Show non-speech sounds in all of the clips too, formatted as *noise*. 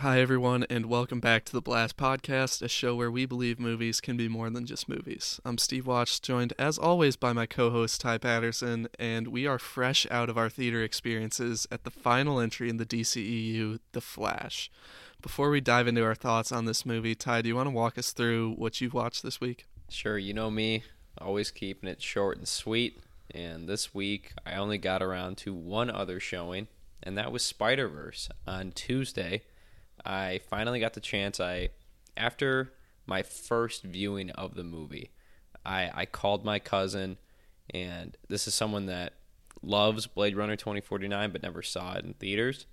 Hi, everyone, and welcome back to the Blast Podcast, a show where we believe movies can be more than just movies. I'm Steve Watch, joined as always by my co host Ty Patterson, and we are fresh out of our theater experiences at the final entry in the DCEU, The Flash. Before we dive into our thoughts on this movie, Ty, do you want to walk us through what you've watched this week? Sure, you know me, always keeping it short and sweet. And this week, I only got around to one other showing, and that was Spider Verse on Tuesday. I finally got the chance. I after my first viewing of the movie, I I called my cousin, and this is someone that loves Blade Runner 2049 but never saw it in theaters.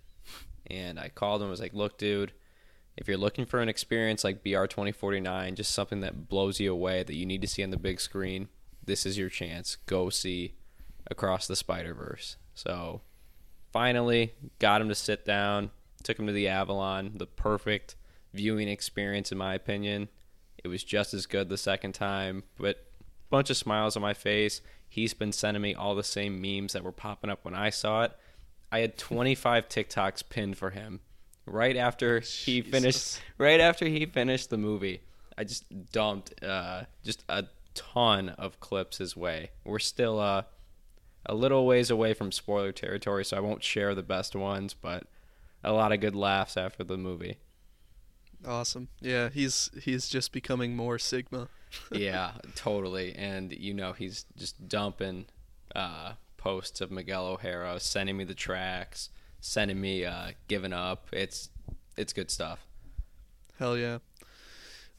And I called him and was like, "Look, dude, if you're looking for an experience like BR 2049, just something that blows you away that you need to see on the big screen, this is your chance. Go see Across the Spider Verse." So, finally got him to sit down took him to the Avalon, the perfect viewing experience in my opinion. It was just as good the second time, but a bunch of smiles on my face. He's been sending me all the same memes that were popping up when I saw it. I had 25 TikToks pinned for him right after he Jesus. finished right after he finished the movie. I just dumped uh, just a ton of clips his way. We're still uh, a little ways away from spoiler territory, so I won't share the best ones, but a lot of good laughs after the movie. Awesome. Yeah, he's he's just becoming more Sigma. *laughs* yeah, totally. And you know, he's just dumping uh, posts of Miguel O'Hara, sending me the tracks, sending me uh, giving up. It's it's good stuff. Hell yeah.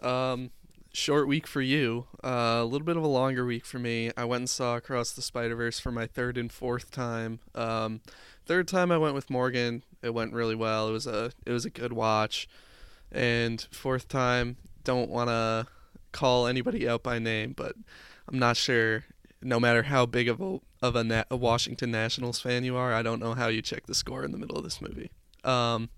Um, short week for you. Uh, a little bit of a longer week for me. I went and saw Across the Spider Verse for my third and fourth time. Um, third time I went with Morgan. It went really well. It was a it was a good watch. And fourth time, don't want to call anybody out by name, but I'm not sure. No matter how big of a of a, Na- a Washington Nationals fan you are, I don't know how you check the score in the middle of this movie. Um,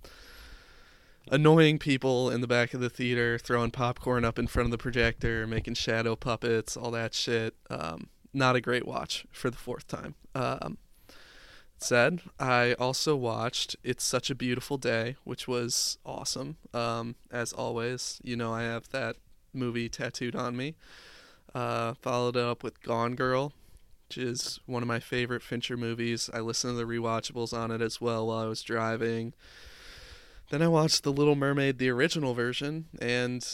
annoying people in the back of the theater, throwing popcorn up in front of the projector, making shadow puppets, all that shit. Um, not a great watch for the fourth time. Um, said, I also watched It's Such a Beautiful Day, which was awesome. Um, as always, you know, I have that movie tattooed on me. Uh, followed up with Gone Girl, which is one of my favorite Fincher movies. I listened to the rewatchables on it as well while I was driving. Then I watched The Little Mermaid, the original version, and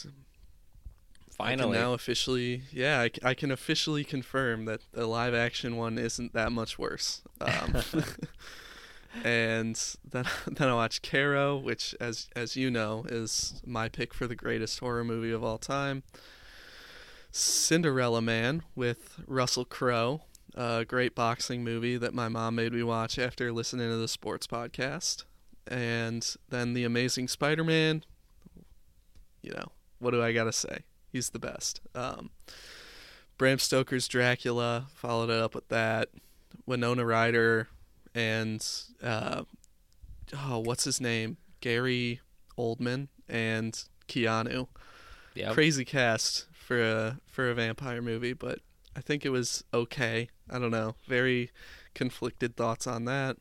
I Finally, now officially, yeah, I can officially confirm that the live action one isn't that much worse. Um, *laughs* and then *laughs* then I watched Caro, which, as as you know, is my pick for the greatest horror movie of all time. Cinderella Man with Russell Crowe, a great boxing movie that my mom made me watch after listening to the sports podcast. And then The Amazing Spider Man. You know, what do I gotta say? He's the best. Um, Bram Stoker's Dracula followed it up with that. Winona Ryder and uh, oh, what's his name? Gary Oldman and Keanu. Yep. Crazy cast for a for a vampire movie, but I think it was okay. I don't know. Very conflicted thoughts on that.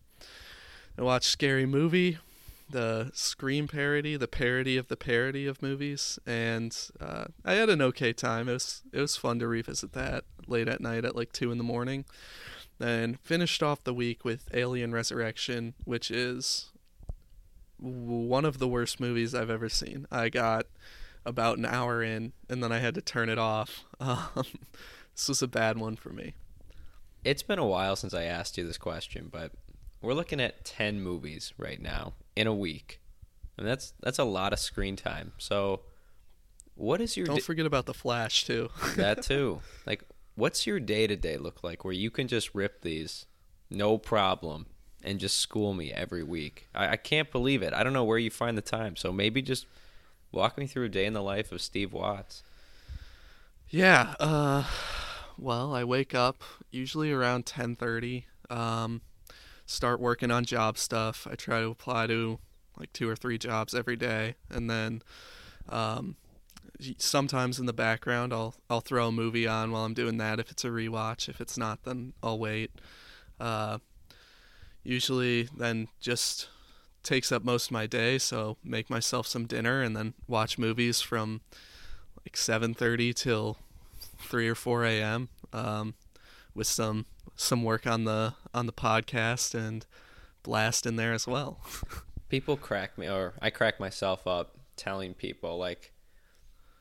I watched Scary Movie, the Scream parody, the parody of the parody of movies, and uh, I had an okay time. It was it was fun to revisit that late at night at like two in the morning. Then finished off the week with Alien Resurrection, which is one of the worst movies I've ever seen. I got about an hour in, and then I had to turn it off. *laughs* Um, this was a bad one for me. It's been a while since I asked you this question, but we're looking at 10 movies right now in a week. And that's that's a lot of screen time. So what is your Don't da- forget about the Flash too. *laughs* that too? Like what's your day-to-day look like where you can just rip these no problem and just school me every week? I, I can't believe it. I don't know where you find the time. So maybe just walk me through a day in the life of Steve Watts. Yeah. Uh, *sighs* well, I wake up usually around ten thirty. Um, start working on job stuff. I try to apply to like two or three jobs every day, and then um, sometimes in the background I'll I'll throw a movie on while I'm doing that. If it's a rewatch, if it's not, then I'll wait. Uh, usually, then just takes up most of my day, so make myself some dinner and then watch movies from like 7:30 till 3 or 4 a.m. Um, with some some work on the on the podcast and blast in there as well. *laughs* people crack me, or I crack myself up telling people like,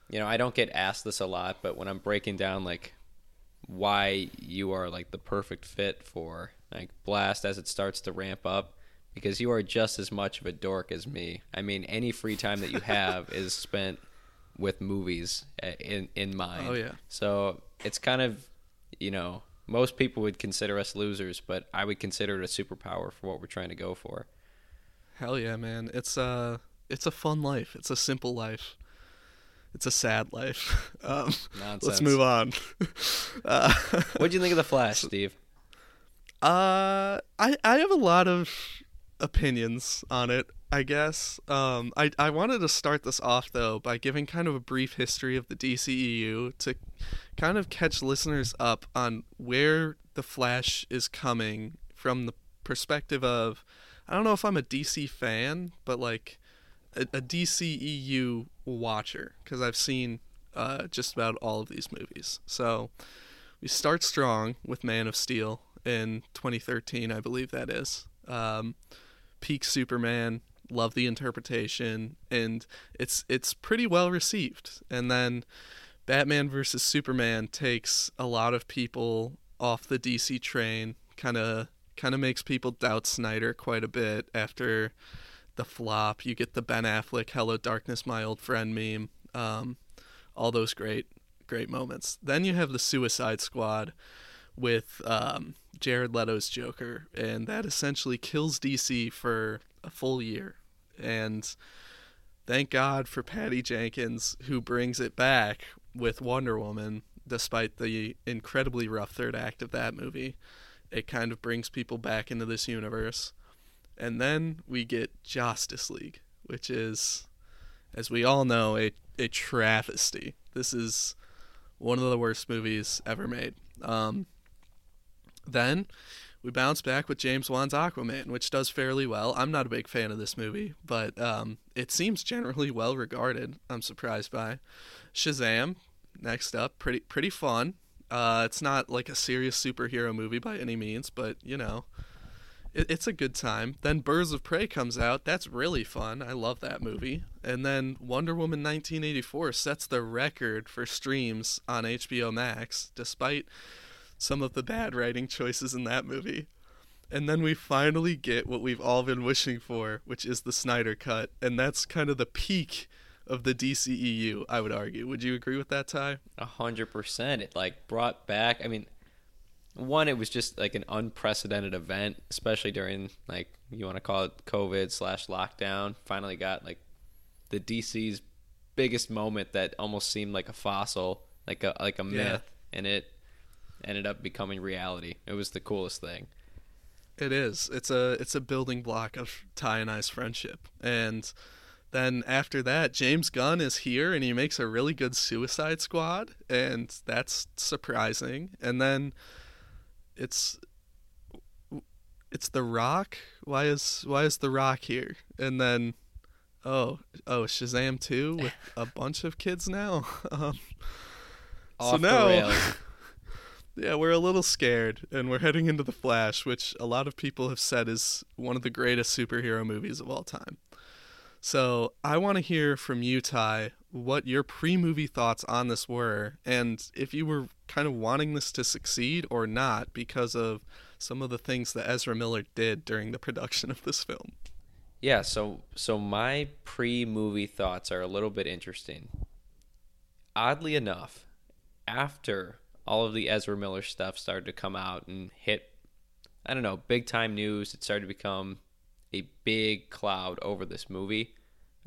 you know, I don't get asked this a lot, but when I'm breaking down like why you are like the perfect fit for like blast as it starts to ramp up because you are just as much of a dork as me. I mean, any free time that you *laughs* have is spent with movies uh, in in mind. Oh yeah. So it's kind of, you know, most people would consider us losers, but I would consider it a superpower for what we're trying to go for. Hell yeah, man! It's a it's a fun life. It's a simple life. It's a sad life. *laughs* Um, Nonsense. let's move on. *laughs* uh, what do you think of the *laughs* Flash, Steve? Uh, I I have a lot of opinions on it. I guess. Um, I I wanted to start this off though by giving kind of a brief history of the DCEU to kind of catch listeners up on where the Flash is coming from the perspective of I don't know if I'm a DC fan, but like a, a DCEU watcher because I've seen uh, just about all of these movies. So we start strong with Man of Steel in 2013, I believe that is. Um, peak Superman, love the interpretation, and it's it's pretty well received. And then Batman versus Superman takes a lot of people off the DC train, kind of kind of makes people doubt Snyder quite a bit after the flop. You get the Ben Affleck "Hello Darkness, My Old Friend" meme, um, all those great great moments. Then you have the Suicide Squad with um, Jared Leto's Joker, and that essentially kills DC for a full year. And thank God for Patty Jenkins, who brings it back with Wonder Woman, despite the incredibly rough third act of that movie. It kind of brings people back into this universe. And then we get Justice League, which is, as we all know, a, a travesty. This is one of the worst movies ever made. Um, then we bounce back with James Wan's Aquaman, which does fairly well. I'm not a big fan of this movie, but um, it seems generally well regarded. I'm surprised by Shazam. Next up, pretty pretty fun. Uh, it's not like a serious superhero movie by any means, but you know, it, it's a good time. Then Birds of Prey comes out. That's really fun. I love that movie. And then Wonder Woman 1984 sets the record for streams on HBO Max, despite some of the bad writing choices in that movie. And then we finally get what we've all been wishing for, which is the Snyder Cut. And that's kind of the peak of the DCEU, I would argue. Would you agree with that, Ty? A hundred percent. It like brought back. I mean, one, it was just like an unprecedented event, especially during like you want to call it COVID slash lockdown. Finally got like the DC's biggest moment that almost seemed like a fossil, like a like a myth, yeah. and it ended up becoming reality. It was the coolest thing. It is. It's a it's a building block of Ty and I's friendship. And then after that, James Gunn is here and he makes a really good Suicide Squad, and that's surprising. And then it's it's The Rock. Why is why is The Rock here? And then oh oh Shazam two with *laughs* a bunch of kids now. *laughs* um, so now *laughs* yeah, we're a little scared, and we're heading into The Flash, which a lot of people have said is one of the greatest superhero movies of all time. So I want to hear from you, Ty, what your pre movie thoughts on this were, and if you were kind of wanting this to succeed or not because of some of the things that Ezra Miller did during the production of this film. Yeah, so so my pre movie thoughts are a little bit interesting. Oddly enough, after all of the Ezra Miller stuff started to come out and hit, I don't know, big time news. It started to become a big cloud over this movie.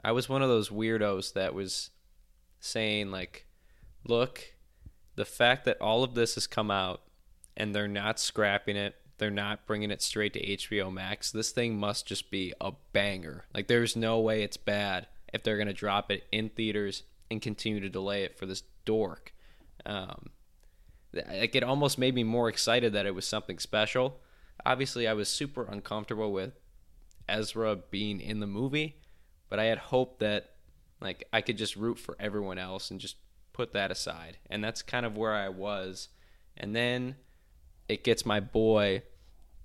I was one of those weirdos that was saying, like, look, the fact that all of this has come out and they're not scrapping it, they're not bringing it straight to HBO Max, this thing must just be a banger. Like, there's no way it's bad if they're going to drop it in theaters and continue to delay it for this dork. Um, like it almost made me more excited that it was something special. Obviously, I was super uncomfortable with Ezra being in the movie, but I had hoped that like I could just root for everyone else and just put that aside. And that's kind of where I was. And then it gets my boy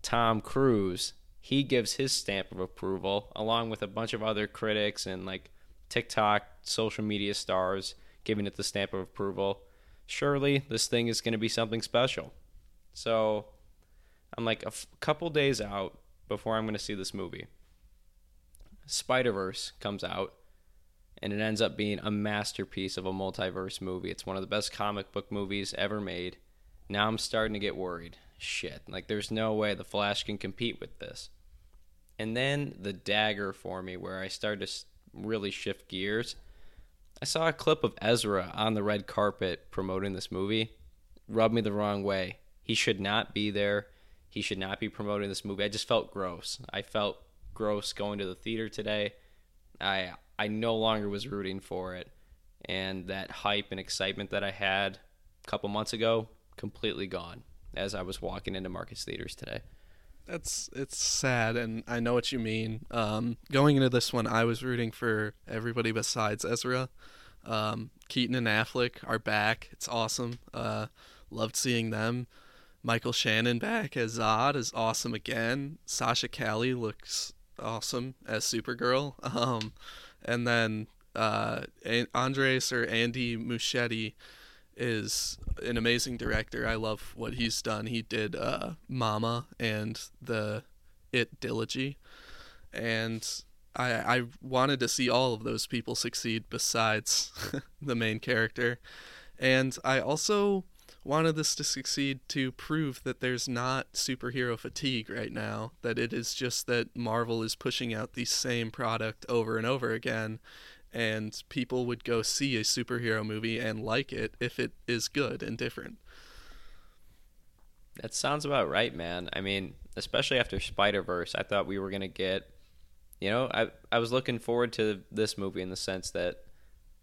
Tom Cruise. He gives his stamp of approval along with a bunch of other critics and like TikTok social media stars giving it the stamp of approval. Surely this thing is going to be something special. So I'm like a f- couple days out before I'm going to see this movie. Spider Verse comes out, and it ends up being a masterpiece of a multiverse movie. It's one of the best comic book movies ever made. Now I'm starting to get worried. Shit, like there's no way the Flash can compete with this. And then the dagger for me, where I started to really shift gears. I saw a clip of Ezra on the red carpet promoting this movie. Rubbed me the wrong way. He should not be there. He should not be promoting this movie. I just felt gross. I felt gross going to the theater today. I I no longer was rooting for it, and that hype and excitement that I had a couple months ago completely gone as I was walking into Marcus theaters today. That's it's sad, and I know what you mean. Um, going into this one, I was rooting for everybody besides Ezra. Um, Keaton and Affleck are back. It's awesome. Uh, loved seeing them. Michael Shannon back as Zod is awesome again. Sasha Calle looks awesome as Supergirl. *laughs* Um, and then uh, Andres or Andy Muschietti is an amazing director. I love what he's done. He did uh, Mama and the It Dilogy, and I I wanted to see all of those people succeed besides *laughs* the main character, and I also wanted this to succeed to prove that there's not superhero fatigue right now, that it is just that Marvel is pushing out the same product over and over again, and people would go see a superhero movie and like it if it is good and different. That sounds about right, man. I mean, especially after Spider Verse, I thought we were gonna get, you know, I I was looking forward to this movie in the sense that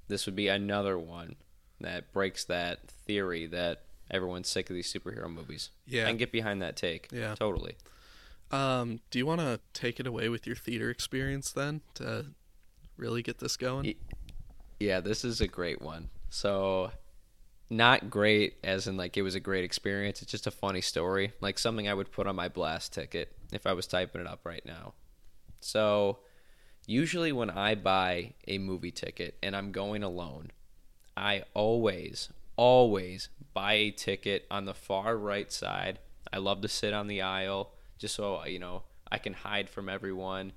this would be another one that breaks that theory that everyone's sick of these superhero movies. Yeah, and get behind that take. Yeah, totally. Um, do you want to take it away with your theater experience then to really get this going? Yeah, this is a great one. So, not great as in like it was a great experience. It's just a funny story, like something I would put on my blast ticket if I was typing it up right now. So, usually when I buy a movie ticket and I'm going alone, I always, always buy a ticket on the far right side. I love to sit on the aisle just so you know I can hide from everyone.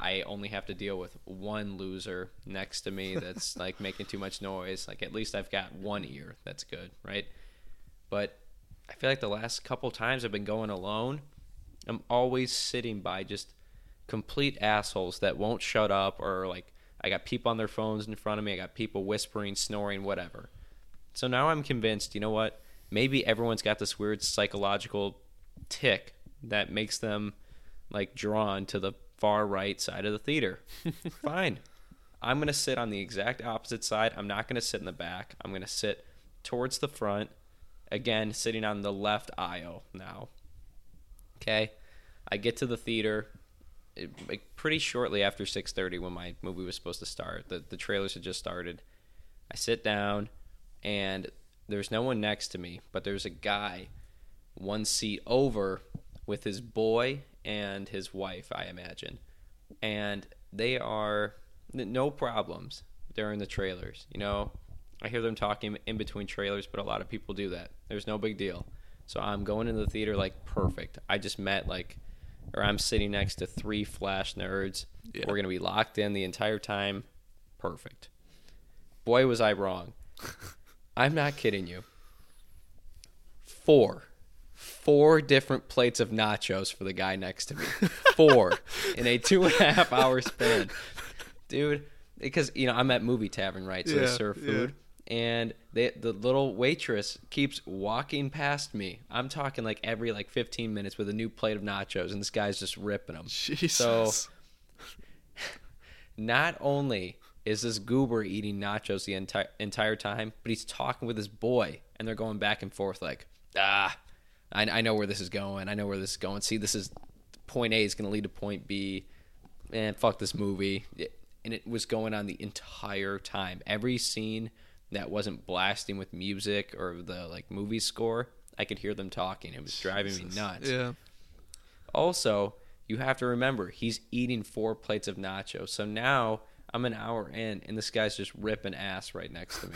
I only have to deal with one loser next to me that's *laughs* like making too much noise. Like at least I've got one ear that's good, right? But I feel like the last couple times I've been going alone, I'm always sitting by just complete assholes that won't shut up or like I got people on their phones in front of me, I got people whispering, snoring, whatever. So now I'm convinced, you know what? Maybe everyone's got this weird psychological tick that makes them like drawn to the far right side of the theater. *laughs* Fine. I'm going to sit on the exact opposite side. I'm not going to sit in the back. I'm going to sit towards the front. Again, sitting on the left aisle now. Okay. I get to the theater it, like pretty shortly after 6:30 when my movie was supposed to start. The the trailers had just started. I sit down and there's no one next to me, but there's a guy one seat over with his boy and his wife, I imagine. And they are no problems during the trailers. You know, I hear them talking in between trailers, but a lot of people do that. There's no big deal. So I'm going into the theater like perfect. I just met like, or I'm sitting next to three Flash nerds. Yeah. We're going to be locked in the entire time. Perfect. Boy, was I wrong. *laughs* I'm not kidding you. Four. Four different plates of nachos for the guy next to me. Four *laughs* in a two and a half hour span. Dude, because, you know, I'm at Movie Tavern, right? So yeah, they serve food. Yeah. And they, the little waitress keeps walking past me. I'm talking like every like 15 minutes with a new plate of nachos, and this guy's just ripping them. Jesus. So, not only is this goober eating nachos the entire entire time, but he's talking with his boy, and they're going back and forth like, ah, I, I know where this is going. I know where this is going. See, this is point A is going to lead to point B. man, fuck this movie. It- and it was going on the entire time. Every scene that wasn't blasting with music or the like movie score, I could hear them talking. It was driving me nuts. Yeah. Also, you have to remember he's eating four plates of nachos. So now I'm an hour in, and this guy's just ripping ass right next to me.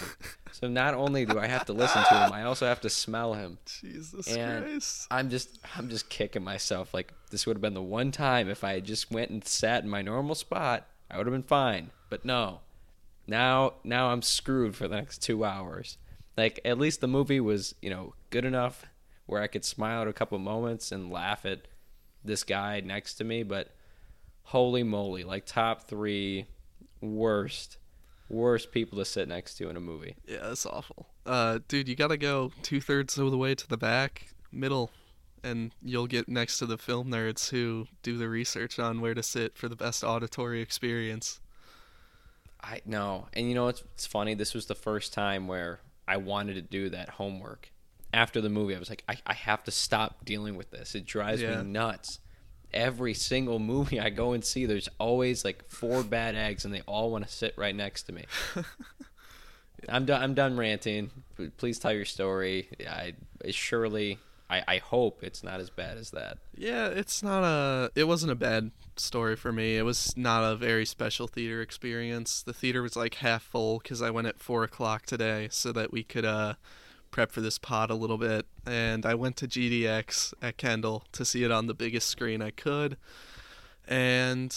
so not only do I have to listen to him, I also have to smell him. Jesus And Christ. I'm just I'm just kicking myself. Like this would have been the one time if I had just went and sat in my normal spot, I would have been fine. But no. Now now I'm screwed for the next two hours. Like at least the movie was, you know, good enough where I could smile at a couple moments and laugh at this guy next to me, but holy moly, like top three worst worst people to sit next to in a movie. Yeah, that's awful. Uh, dude, you gotta go two thirds of the way to the back, middle, and you'll get next to the film nerds who do the research on where to sit for the best auditory experience. I know, and you know it's, it's funny. This was the first time where I wanted to do that homework. After the movie, I was like, I, I have to stop dealing with this. It drives Yeah. me nuts. Every single movie I go and see, there's always like four bad eggs, and they all want to sit right next to me. *laughs* I'm done. I'm done ranting. Please tell your story. I surely. I, I hope it's not as bad as that. Yeah, it's not a. It wasn't a bad story for me. It was not a very special theater experience. The theater was like half full because I went at four o'clock today so that we could uh, prep for this pod a little bit. And I went to GDX at Kendall to see it on the biggest screen I could. And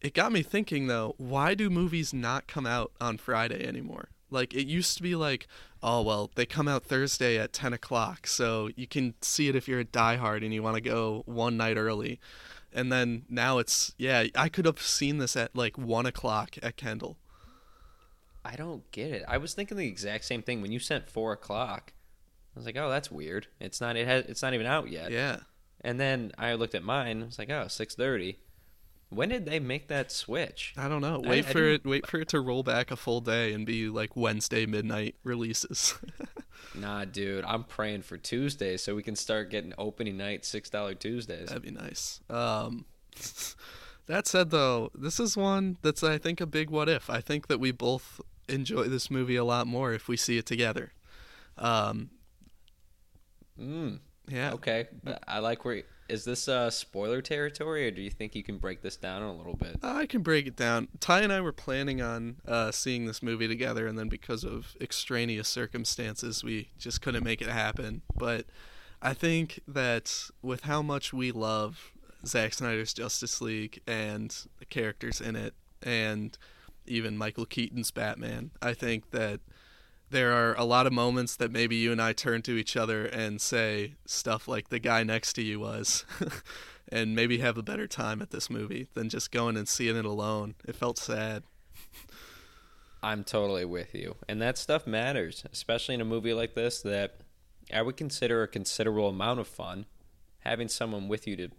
it got me thinking though, why do movies not come out on Friday anymore? Like it used to be like, oh well, they come out Thursday at ten o'clock, so you can see it if you're a diehard and you want to go one night early. And then now it's yeah, I could have seen this at like one o'clock at Kendall. I don't get it. I was thinking the exact same thing when you sent four o'clock. I was like, oh, that's weird. It's not. It has. It's not even out yet. Yeah. And then I looked at mine. I was like, oh, 6.30. When did they make that switch? I don't know. Wait I for it wait for it to roll back a full day and be like Wednesday midnight releases. *laughs* Nah, dude. I'm praying for Tuesday so we can start getting opening night six dollar Tuesdays. That'd be nice. Um, *laughs* that said, though, this is one that's I think a big what if. I think that we both enjoy this movie a lot more if we see it together. Um, Mm, yeah. okay. I like where. Is this uh, spoiler territory, or do you think you can break this down a little bit? I can break it down. Ty and I were planning on uh, seeing this movie together, and then because of extraneous circumstances, we just couldn't make it happen. But I think that with how much we love Zack Snyder's Justice League and the characters in it, and even Michael Keaton's Batman, I think that there are a lot of moments that maybe you and I turn to each other and say stuff like the guy next to you was, *laughs* and maybe have a better time at this movie than just going and seeing it alone. It felt sad. I'm totally with you. And that stuff matters, especially in a movie like this that I would consider a considerable amount of fun. Having someone with you to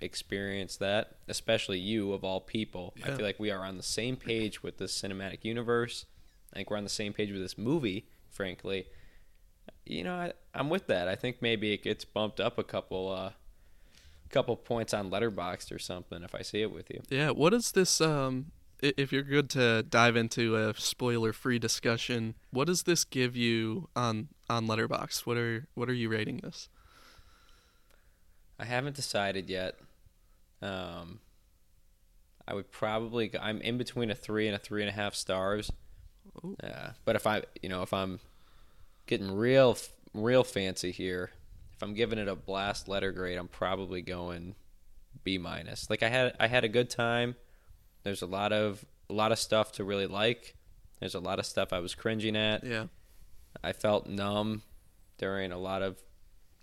experience that, especially you of all people. I feel like we are on the same page with this cinematic universe. I think we're on the same page with this movie, frankly. You know, I, I'm with that. I think maybe it gets bumped up a couple uh couple points on letterboxd or something if I see it with you. Yeah, what is this um if you're good to dive into a spoiler-free discussion, what does this give you on on Letterboxd? What are what are you rating this? I haven't decided yet. Um, I would probably. I'm in between a three and a three and a half stars. Ooh. Yeah, but if I, you know, if I'm getting real, real fancy here, if I'm giving it a blast letter grade, I'm probably going B minus. Like I had, I had a good time. There's a lot of a lot of stuff to really like. There's a lot of stuff I was cringing at. Yeah. I felt numb during a lot of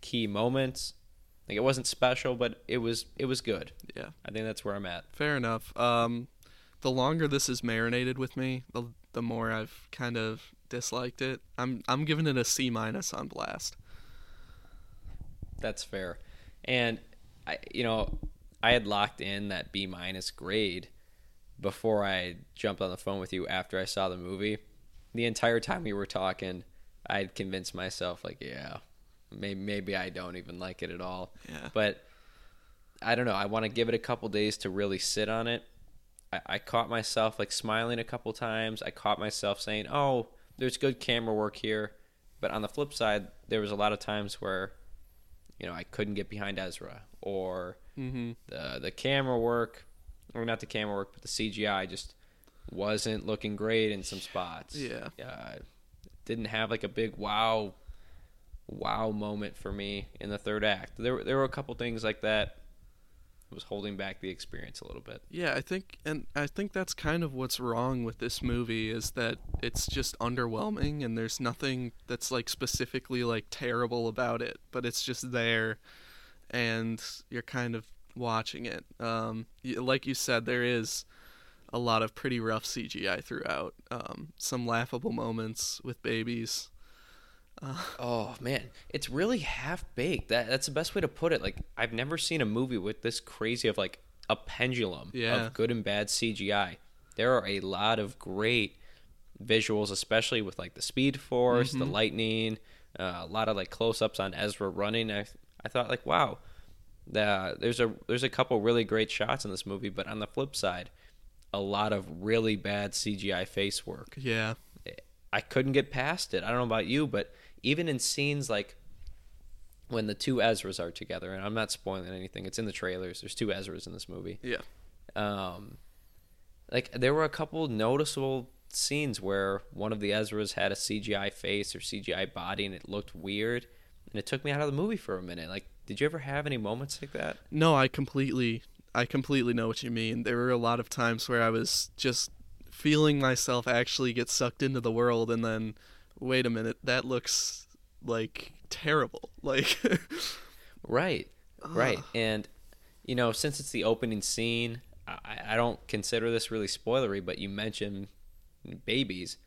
key moments. Like it wasn't special, but it was it was good. Yeah. I think that's where I'm at. Fair enough. Um, the longer this is marinated with me, the the more I've kind of disliked it. I'm I'm giving it a C minus on Blast. That's fair. And I you know, I had locked in that B minus grade before I jumped on the phone with you after I saw the movie. The entire time we were talking, I had convinced myself like, yeah, maybe maybe I don't even like it at all. Yeah. But I don't know. I want to give it a couple days to really sit on it I, I caught myself like smiling a couple times. I caught myself saying, "Oh, there's good camera work here." But on the flip side, there was a lot of times where, you know, I couldn't get behind Ezra or Mm-hmm. the the camera work, or not the camera work, but the CGI just wasn't looking great in some spots. Yeah. uh, didn't have like a big wow, wow moment for me in the third act. There there were a couple things like that. Was holding back the experience a little bit. Yeah, I think, and I think that's kind of what's wrong with this movie is that it's just underwhelming, and there's nothing that's like specifically like terrible about it, but it's just there, and you're kind of watching it. Um, like you said, there is a lot of pretty rough CGI throughout. Um, some laughable moments with babies. Oh man, it's really half baked. That that's the best way to put it. Like I've never seen a movie with this crazy of like a pendulum Yeah. of good and bad CGI. There are a lot of great visuals, especially with like the Speed Force, the lightning, uh, a lot of like close-ups on Ezra running. I I thought like wow, the, there's a there's a couple really great shots in this movie, but on the flip side, a lot of really bad CGI face work. Yeah, I couldn't get past it. I don't know about you, but even in scenes like when the two Ezras are together, and I'm not spoiling anything, it's in the trailers. There's two Ezras in this movie. yeah, Um, like there were a couple noticeable scenes where one of the Ezras had a CGI face or CGI body, and it looked weird, and it took me out of the movie for a minute. Like, did you ever have any moments like that? No, I completely I completely know what you mean. There were a lot of times where I was just feeling myself actually get sucked into the world and then wait a minute, that looks like terrible. *laughs* Like Right, right. And you know, since it's the opening scene, I, I don't consider this really spoilery, but you mentioned babies.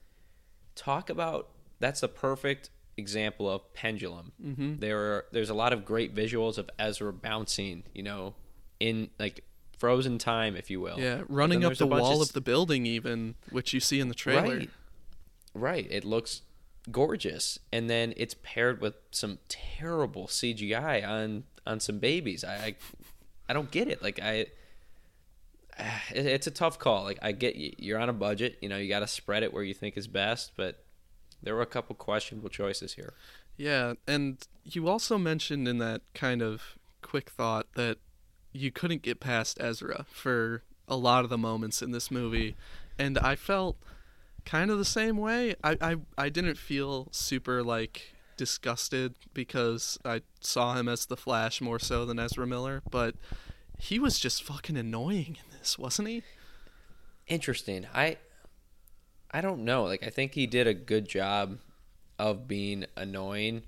Talk about that's a perfect example of pendulum. Mm-hmm. There are there's a lot of great visuals of Ezra bouncing, you know, in like frozen time, if you will. yeah, running up the wall s- of the building even, which you see in the trailer. Right. Right. It looks gorgeous. And then it's paired with some terrible CGI on on some babies. I I, I don't get it. Like I *sighs* it- it's a tough call. Like I get you- you're on a budget, you know, you got to spread it where you think is best, but there were a couple questionable choices here. Yeah, and you also mentioned in that kind of quick thought that you couldn't get past Ezra for a lot of the moments in this movie, and I felt kind of the same way. I I, I didn't feel super like disgusted because I saw him as the Flash more so than Ezra Miller, but he was just fucking annoying in this, wasn't he? Interesting. I I don't know. Like I think he did a good job of being annoying.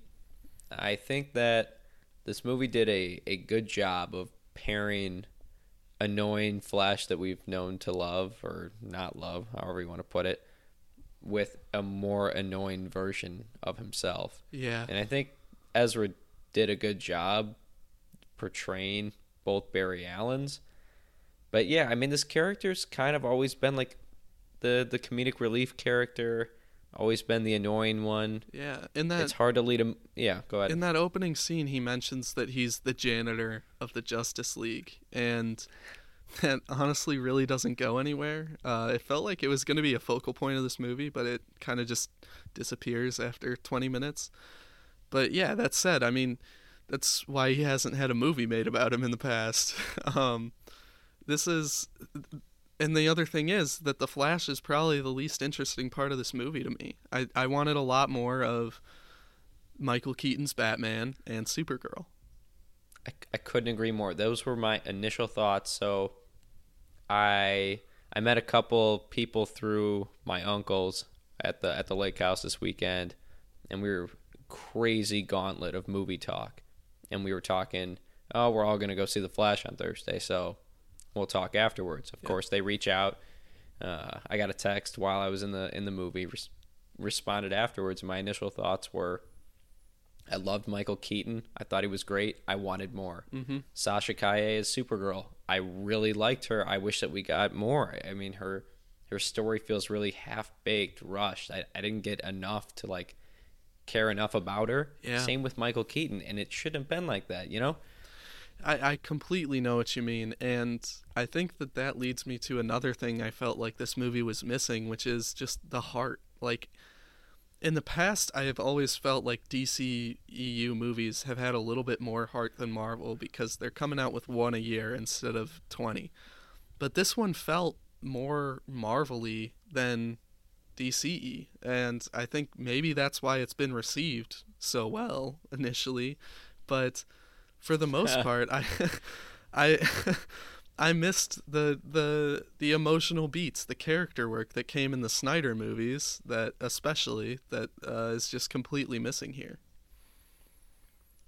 I think that this movie did a, a good job of pairing annoying Flash that we've known to love or not love, however you want to put it, with a more annoying version of himself. Yeah. And I think Ezra did a good job portraying both Barry Allen's. But yeah, I mean this character's kind of always been like the the comedic relief character, always been the annoying one. Yeah. In that it's hard to lead him. Yeah, go ahead. In that opening scene, he mentions that he's the janitor of the Justice League, and *laughs* that honestly really doesn't go anywhere. Uh, it felt like it was going to be a focal point of this movie, but it kind of just disappears after 20 minutes. But yeah, that said, I mean, that's why he hasn't had a movie made about him in the past. *laughs* um, this is. And the other thing is that the Flash is probably the least interesting part of this movie to me. I, I wanted a lot more of Michael Keaton's Batman and Supergirl. I, I couldn't agree more. Those were my initial thoughts. So I I met a couple people through my uncles at the at the lake house this weekend and we were crazy gauntlet of movie talk. And we were talking, oh, we're all going to go see The Flash on Thursday, so we'll talk afterwards. Of Yeah. course, they reach out. Uh, I got a text while I was in the in the movie. Res- responded afterwards. My initial thoughts were, I loved Michael Keaton. I thought he was great. I wanted more. Mm-hmm. Sasha Calle is Supergirl. I really liked her. I wish that we got more. I mean, her her story feels really half baked, rushed. I, I didn't get enough to like care enough about her. Yeah. Same with Michael Keaton, and it shouldn't have been like that, you know. I, I completely know what you mean, and I think that that leads me to another thing I felt like this movie was missing, which is just the heart. Like, in the past, I have always felt like DC EU movies have had a little bit more heart than Marvel because they're coming out with one a year instead of 20. But this one felt more Marvel-y than DCE, and I think maybe that's why it's been received so well initially. But for the most *laughs* part, I, *laughs* I, *laughs* I missed the the the emotional beats, the character work that came in the Snyder movies. That especially that uh, is just completely missing here.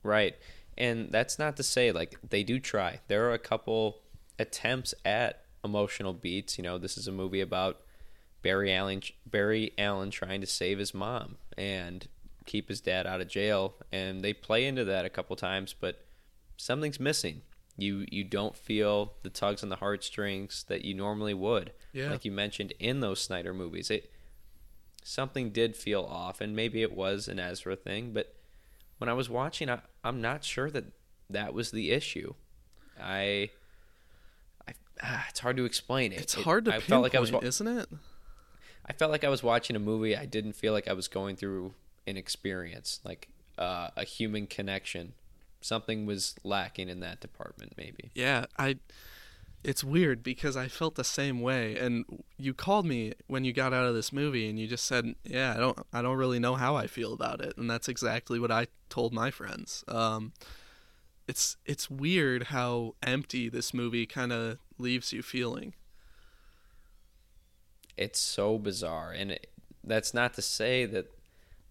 Right, and that's not to say like they do try. There are a couple attempts at emotional beats. You know, this is a movie about Barry Allen Barry Allen trying to save his mom and keep his dad out of jail, and they play into that a couple times, but something's missing. You you don't feel the tugs on the heartstrings that you normally would. Yeah. Like you mentioned in those Snyder movies. It something did feel off and maybe it was an Ezra thing, but when I was watching I, I'm not sure that that was the issue. I I ah, it's hard to explain it. It's It- hard to I felt like I was wa- isn't it? I felt like I was watching a movie. I didn't feel like I was going through an experience, like uh, a human connection. Something was lacking in that department, maybe. Yeah, I. It's weird because I felt the same way, and you called me when you got out of this movie, and you just said, "Yeah, I don't, I don't really know how I feel about it," and that's exactly what I told my friends. Um, it's it's weird how empty this movie kind of leaves you feeling. It's so bizarre, and it, that's not to say that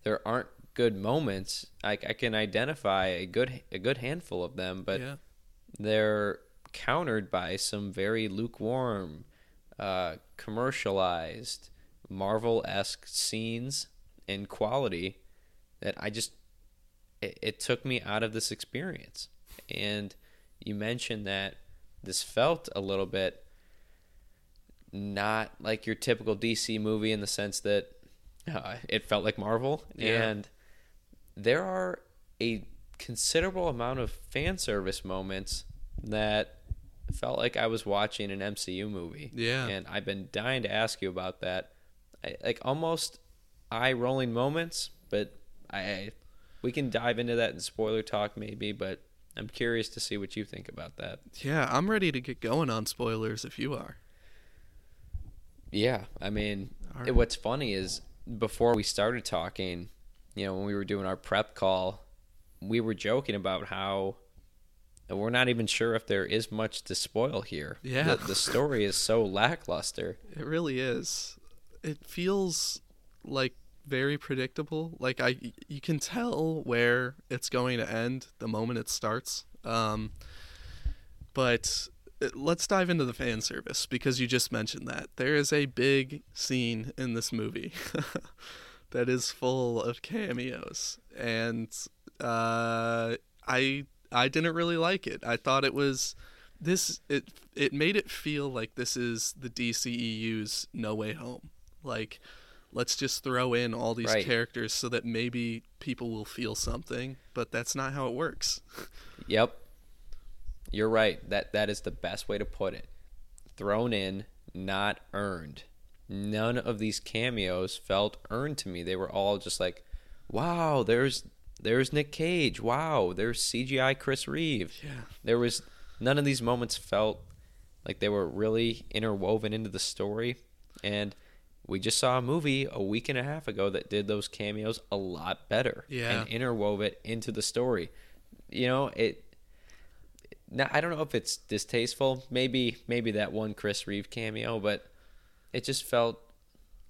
there aren't good moments. I, I can identify a good a good handful of them, but yeah, they're countered by some very lukewarm, uh, commercialized, Marvel esque scenes and quality that I just it, it took me out of this experience. And you mentioned that this felt a little bit not like your typical DC movie in the sense that uh, it felt like Marvel, Yeah. and there are a considerable amount of fan service moments that felt like I was watching an MCU movie. Yeah. and I've been dying to ask you about that. I, like almost eye rolling moments, but I we can dive into that in spoiler talk maybe, but I'm curious to see what you think about that. yeah. I'm ready to get going on spoilers if you are. Yeah, I mean, right. what's funny is before we started talking, you know, when we were doing our prep call, we were joking about how we're not even sure if there is much to spoil here. Yeah. the, the story is so lackluster. It really is. It feels like very predictable. Like I, you can tell where it's going to end the moment it starts. Um, but uh, let's dive into the fan service because you just mentioned that there is a big scene in this movie *laughs* that is full of cameos, and uh, I I didn't really like it. I thought it was this it it made it feel like this is the DCEU's No Way Home. Like let's just throw in all these Right. characters so that maybe people will feel something, but that's not how it works. *laughs* Yep. You're right. That that is the best way to put it. Thrown in, not earned. None of these cameos felt earned to me. They were all just like, "Wow, there's there's Nick Cage. Wow, there's CGI Chris Reeve." Yeah. There was none of these moments felt like they were really interwoven into the story and we just saw a movie a week and a half ago that did those cameos a lot better Yeah. and interwove it into the story. You know, it now, I don't know if it's distasteful. Maybe maybe that one Chris Reeve cameo, but it just felt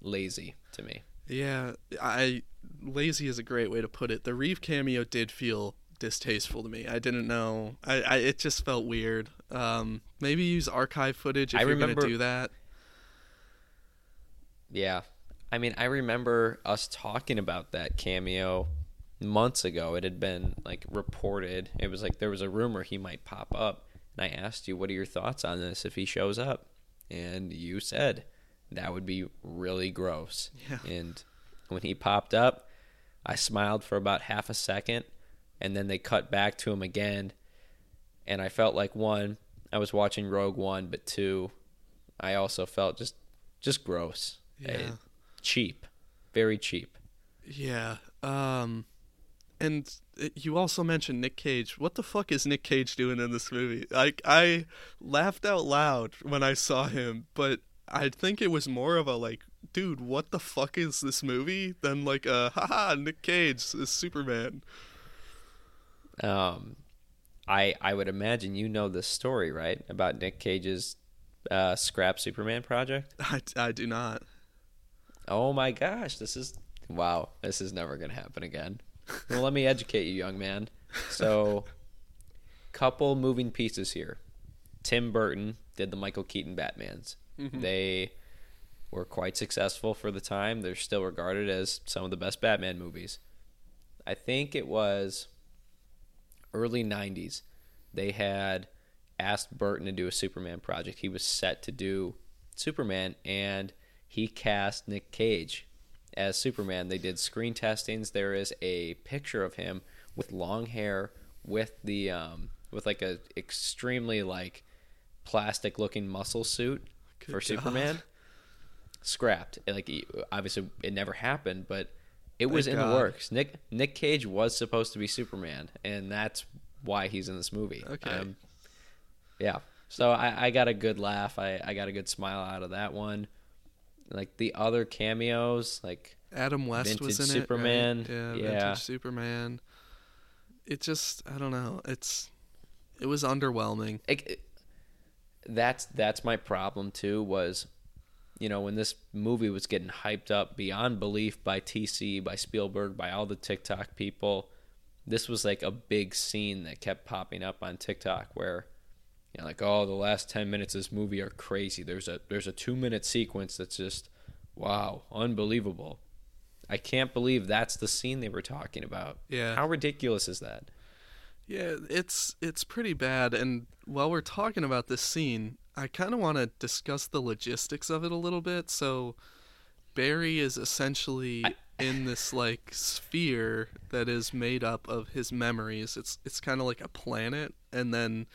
lazy to me. Yeah, I lazy is a great way to put it. The Reeve cameo did feel distasteful to me. I didn't know. I, I it just felt weird. Um, maybe use archive footage if I you're remember- gonna do that. Yeah. I mean, I remember us talking about that cameo months ago. It had been like reported. It was like there was a rumor he might pop up. And I asked you, what are your thoughts on this if he shows up? And you said that would be really gross. Yeah. And when he popped up, I smiled for about half a second. And then they cut back to him again. and I felt like one, I was watching Rogue One, but two, I also felt just just gross, Yeah. Uh, cheap, very cheap. Yeah. Um and you also mentioned Nick Cage. What the fuck is Nick Cage doing in this movie? Like I laughed out loud when I saw him, but I think it was more of a like, dude, what the fuck is this movie than like a haha Nick Cage is Superman. Um, I I would imagine you know the story, right? About Nick Cage's uh, scrap Superman project. I, I do not. Oh my gosh, this is wow. This is never gonna happen again. Well, let me educate you, young man. So, couple moving pieces here. Tim Burton did the Michael Keaton Batmans. They were quite successful for the time. They're still regarded as some of the best Batman movies. I think it was early 90s. They had asked Burton to do a Superman project. He was set to do Superman and he cast Nick Cage as Superman. They did screen testings. There is a picture of him with long hair with the um with like a extremely like plastic looking muscle suit for *laughs* God. Superman. Scrapped. Like obviously it never happened, but it was Thank in God. the works. Nick Nick Cage was supposed to be Superman, and that's why he's in this movie. Okay. Um, yeah. So I, I got a good laugh. I, I got a good smile out of that one. Like the other cameos, like Adam West was in Vintage it. Superman, right? Yeah, yeah. Vintage Superman. It just I don't know. It's it was underwhelming. it, it- that's that's my problem too. Was you know when this movie was getting hyped up beyond belief by TC, by Spielberg, by all the TikTok people. This was like a big scene that kept popping up on TikTok where you know like oh the last 10 minutes of this movie are crazy. There's a there's a 2 minute sequence that's just wow, unbelievable. I can't believe that's the scene they were talking about. Yeah. How ridiculous is that? Yeah, it's it's pretty bad. And while we're talking about this scene, I kind of want to discuss the logistics of it a little bit. So Barry is essentially in this like sphere that is made up of his memories. It's it's kind of like a planet, and then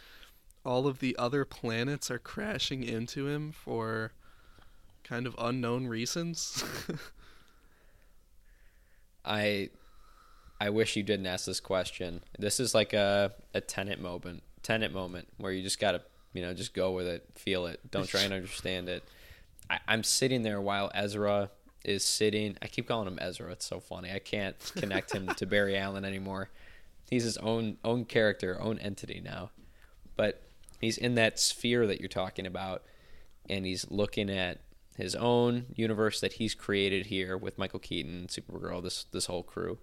all of the other planets are crashing into him for kind of unknown reasons. *laughs* I I wish you didn't ask this question. This is like a a Tenet moment, Tenet moment where you just gotta you know just go with it, feel it. Don't try and *laughs* understand it. I, I'm sitting there while Ezra is sitting. I keep calling him Ezra. It's so funny. I can't connect him to Barry *laughs* Allen anymore. He's his own own character, own entity now. But he's in that sphere that you're talking about, and he's looking at his own universe that he's created here with Michael Keaton, Supergirl, this this whole crew,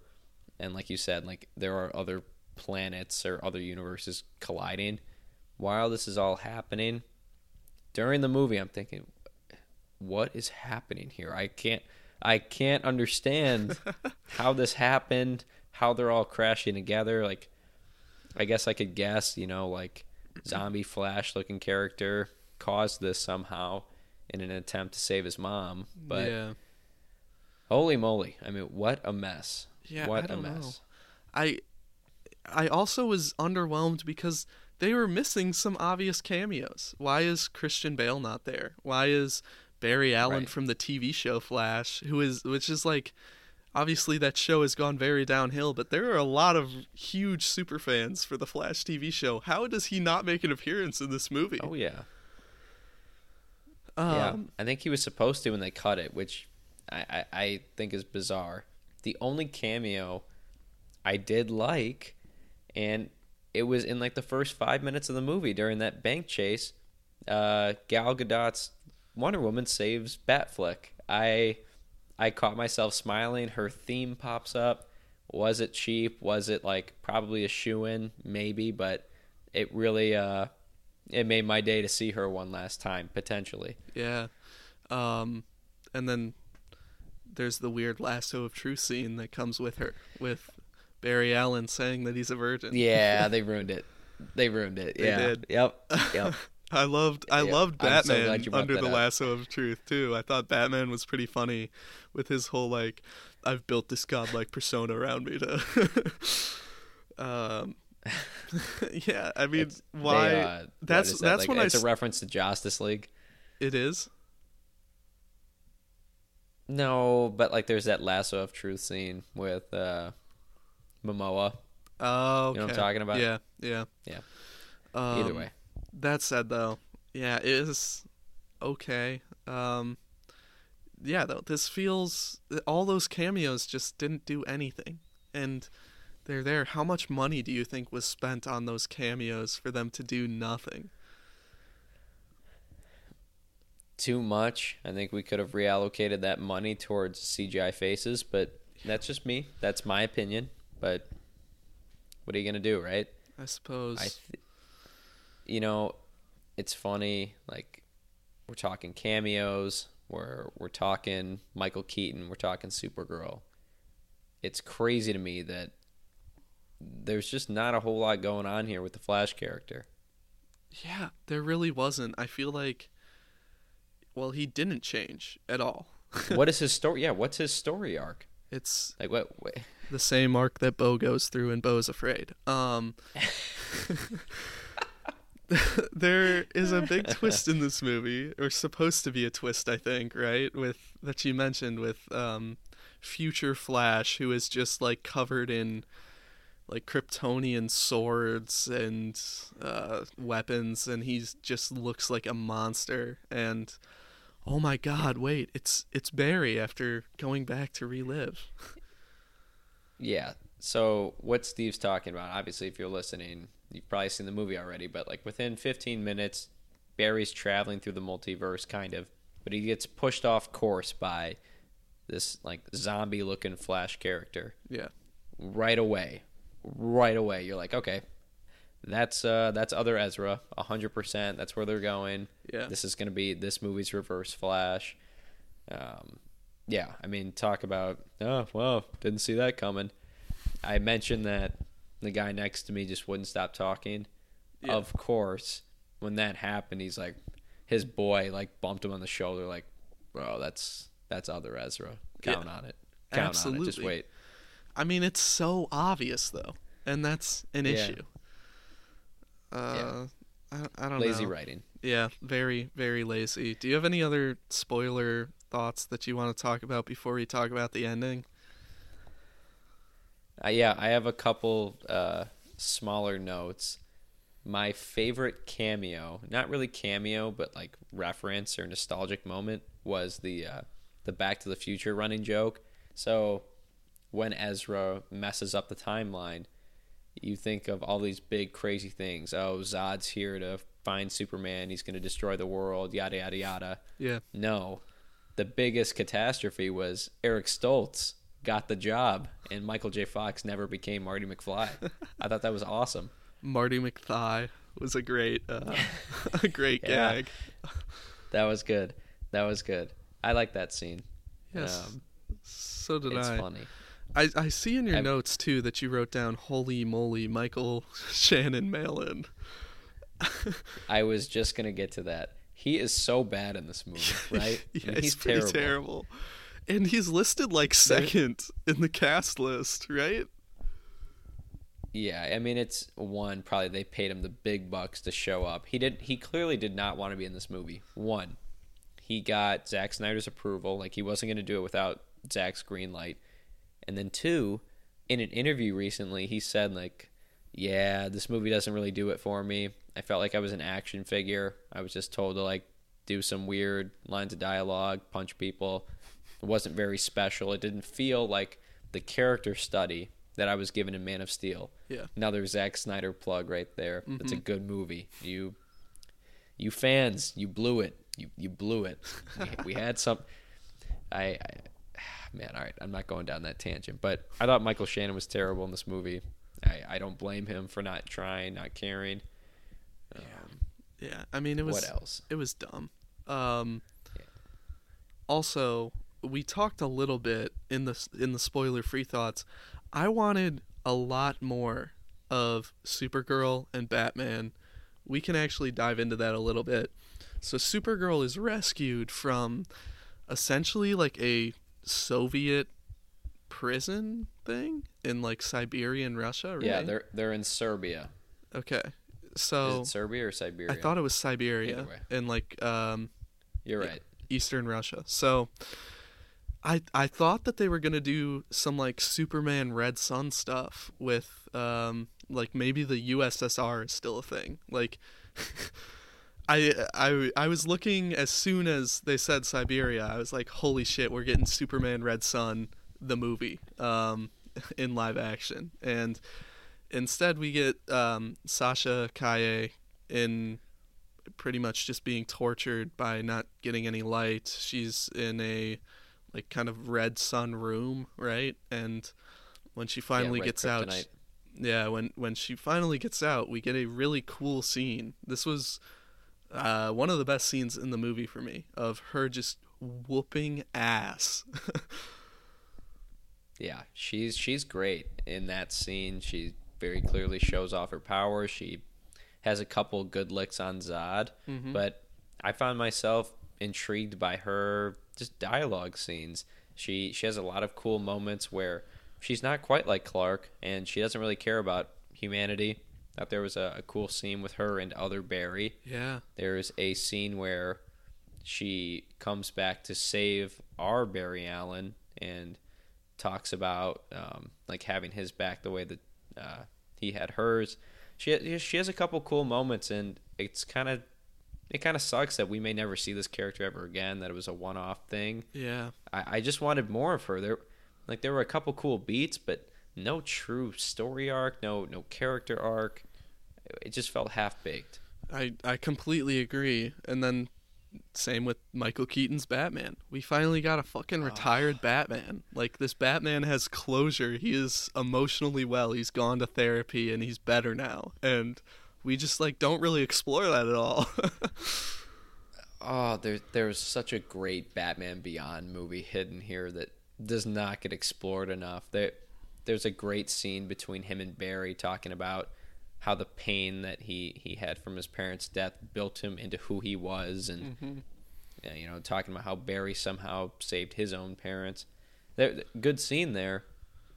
and like you said, like there are other planets or other universes colliding. While this is all happening, during the movie, I'm thinking, what is happening here? I can't I can't understand *laughs* how this happened, how they're all crashing together. Like, I guess I could guess, you know, like zombie Flash looking character caused this somehow in an attempt to save his mom. But yeah. holy moly! I mean, what a mess! Yeah, what I a know. mess! I I also was underwhelmed because they were missing some obvious cameos. Why is Christian Bale not there? Why is Barry Allen Right. from the TV show Flash, who is which is like obviously that show has gone very downhill, but there are a lot of huge super fans for the Flash TV show. How does he not make an appearance in this movie? Oh yeah, um, yeah. I think he was supposed to when they cut it, which I, I, I think is bizarre. The only cameo I did like, and it was in like the first five minutes of the movie during that bank chase. Uh, Gal Gadot's Wonder Woman saves Batfleck. I I caught myself smiling. Her theme pops up. Was it cheap? Was it like probably a shoe in? Maybe, but it really uh it made my day to see her one last time potentially. Yeah. Um, and then there's the weird lasso of truth scene that comes with her, with Barry Allen saying that he's a virgin. Yeah, *laughs* they ruined it. They ruined it. They yeah. did. Yep. *laughs* Yep. I loved I Yeah, loved I'm so Batman under the up. lasso of truth too. I thought Batman was pretty funny with his whole like I've built this godlike persona around me to *laughs* um yeah, I mean, It's- they, why? uh, that's that, that's like, when I it's a reference to Justice League. it is. No, but like there's that lasso of truth scene with uh, Momoa. Oh, You know what I'm talking about? Yeah, yeah, Yeah. Um, Either way, That said, though, yeah, it is okay. Um, yeah, though this feels all those cameos just didn't do anything, and they're there. How much money do you think was spent on those cameos for them to do nothing? Too much. I think we could have reallocated that money towards CGI faces, but that's just me. That's my opinion. But what are you gonna do, right? I suppose. I, th- you know, it's funny. Like we're talking cameos. We're we're talking Michael Keaton. We're talking Supergirl. It's crazy to me that there's just not a whole lot going on here with the Flash character. yeah, there really wasn't. I feel like, well, he didn't change at all. *laughs* what is his story? Yeah, what's his story arc? It's Like what? what the same arc that Bo goes through and Bo's afraid. Um *laughs* *laughs* there is a big twist in this movie, or supposed to be a twist, I think, right? With that you mentioned with um future Flash who is just like covered in like Kryptonian swords and uh weapons and he's just looks like a monster and oh my god, wait, it's it's Barry after going back to relive. Yeah. So what Steve's talking about, obviously, if you're listening, you've probably seen the movie already. But like within 15 minutes, Barry's traveling through the multiverse, kind of, but he gets pushed off course by this like zombie-looking Flash character Yeah. right away. Right away, you're like, okay, that's uh that's other Ezra, 100%. That's where they're going. Yeah. This is going to be this movie's Reverse Flash. Um, yeah, I mean, talk about oh well, didn't see that coming. I mentioned that the guy next to me just wouldn't stop talking. Yeah. Of course, when that happened, he's like, his boy like bumped him on the shoulder, like, bro, that's that's other Ezra. Count on it. Count on it. Just Absolutely. wait. I mean, it's so obvious though, and that's an Yeah. issue. Uh, I, I don't know. Lazy know. writing. Yeah, very, very lazy. Do you have any other spoiler thoughts that you want to talk about before we talk about the ending? Uh, yeah, I have a couple uh, smaller notes. My favorite cameo, not really cameo, but like reference or nostalgic moment, was the uh, the Back to the Future running joke. So when Ezra messes up the timeline, you think of all these big crazy things. Oh, Zod's here to find Superman. He's going to destroy the world. Yada yada yada. Yeah, No, the biggest catastrophe was Eric Stoltz got the job, and Michael J. Fox never became Marty McFly. *laughs* I thought that was awesome. Marty McFly was a great, uh, *laughs* a great Yeah. gag. That was good. That was good. I like that scene. Yes, Um, so did it's I. funny. I. I see in your I'm- notes too that you wrote down "Holy moly, Michael *laughs* Shannon Malin." I was just gonna get to that. He is so bad in this *laughs* movie, right? yeah, I mean, he's, he's pretty terrible. terrible. And he's listed like second in the cast list, right? Yeah, I mean it's one probably they paid him the big bucks to show up. He did he clearly did not want to be in this movie. One, he got Zack Snyder's approval, like he wasn't going to do it without Zack's green light. And then two, in an interview recently, he said like, "Yeah, this movie doesn't really do it for me. I felt like I was an action figure. I was just told to like do some weird lines of dialogue, punch people. It wasn't very special. It didn't feel like the character study that I was given in Man of Steel. Yeah. Another Zack Snyder plug right there. It's a mm-hmm. good movie. You, you fans, you blew it. You you blew it. we, we had some. I, I, man, all right. I'm not going down that tangent, but I thought Michael Shannon was terrible in this movie. I, I don't blame him for not trying, not caring. Um, Yeah, I mean it was what else? it was dumb. Um, Yeah. Also, we talked a little bit in the in the spoiler free thoughts. I wanted a lot more of Supergirl and Batman. We can actually dive into that a little bit. So Supergirl is rescued from essentially like a Soviet prison thing in like Siberian Russia, right? Yeah, they're they're in Serbia. okay. Is So it Serbia or Siberia? I thought it was Siberia in like um You're right. Eastern Russia. So I I thought that they were gonna do some like Superman Red Sun stuff with um like maybe the USSR is still a thing. Like *laughs* I I I was looking as soon as they said Siberia, I was like, holy shit, we're getting Superman Red Sun the movie um *laughs* in live action. And instead we get um Sasha Calle in pretty much just being tortured by not getting any light. She's in a like kind of red sun room, right? And when she finally red gets out, yeah, when when she finally gets out, we get a really cool scene. This was uh, one of the best scenes in the movie for me of her just whooping ass. *laughs* Yeah, she's she's great in that scene. She very clearly shows off her power. She has a couple good licks on Zod, Mhm. but I found myself intrigued by her just dialogue scenes. She she has a lot of cool moments where she's not quite like Clark and she doesn't really care about humanity. Thought there was a, a cool scene with her and other Barry. yeah, There's a scene where she comes back to save our Barry Allen and talks about um, like having his back the way that uh, he had hers. She she has a couple cool moments, and it's kind of it kind of sucks that we may never see this character ever again. That it was a one off thing. yeah. I, I just wanted more of her. There, like there were a couple cool beats, but no true story arc, no no character arc. It just felt half baked. I I completely agree. And then same with Michael Keaton's Batman. We finally got a fucking ah. retired Batman. Like this Batman has closure. He is emotionally well. He's gone to therapy and he's better now. And we just like don't really explore that at all. Oh, *laughs* there there's such a great Batman Beyond movie hidden here that does not get explored enough. There there's a great scene between him and Barry talking about how the pain that he, he had from his parents' death built him into who he was and mm-hmm. yeah, you know, talking about how Barry somehow saved his own parents. There good scene there.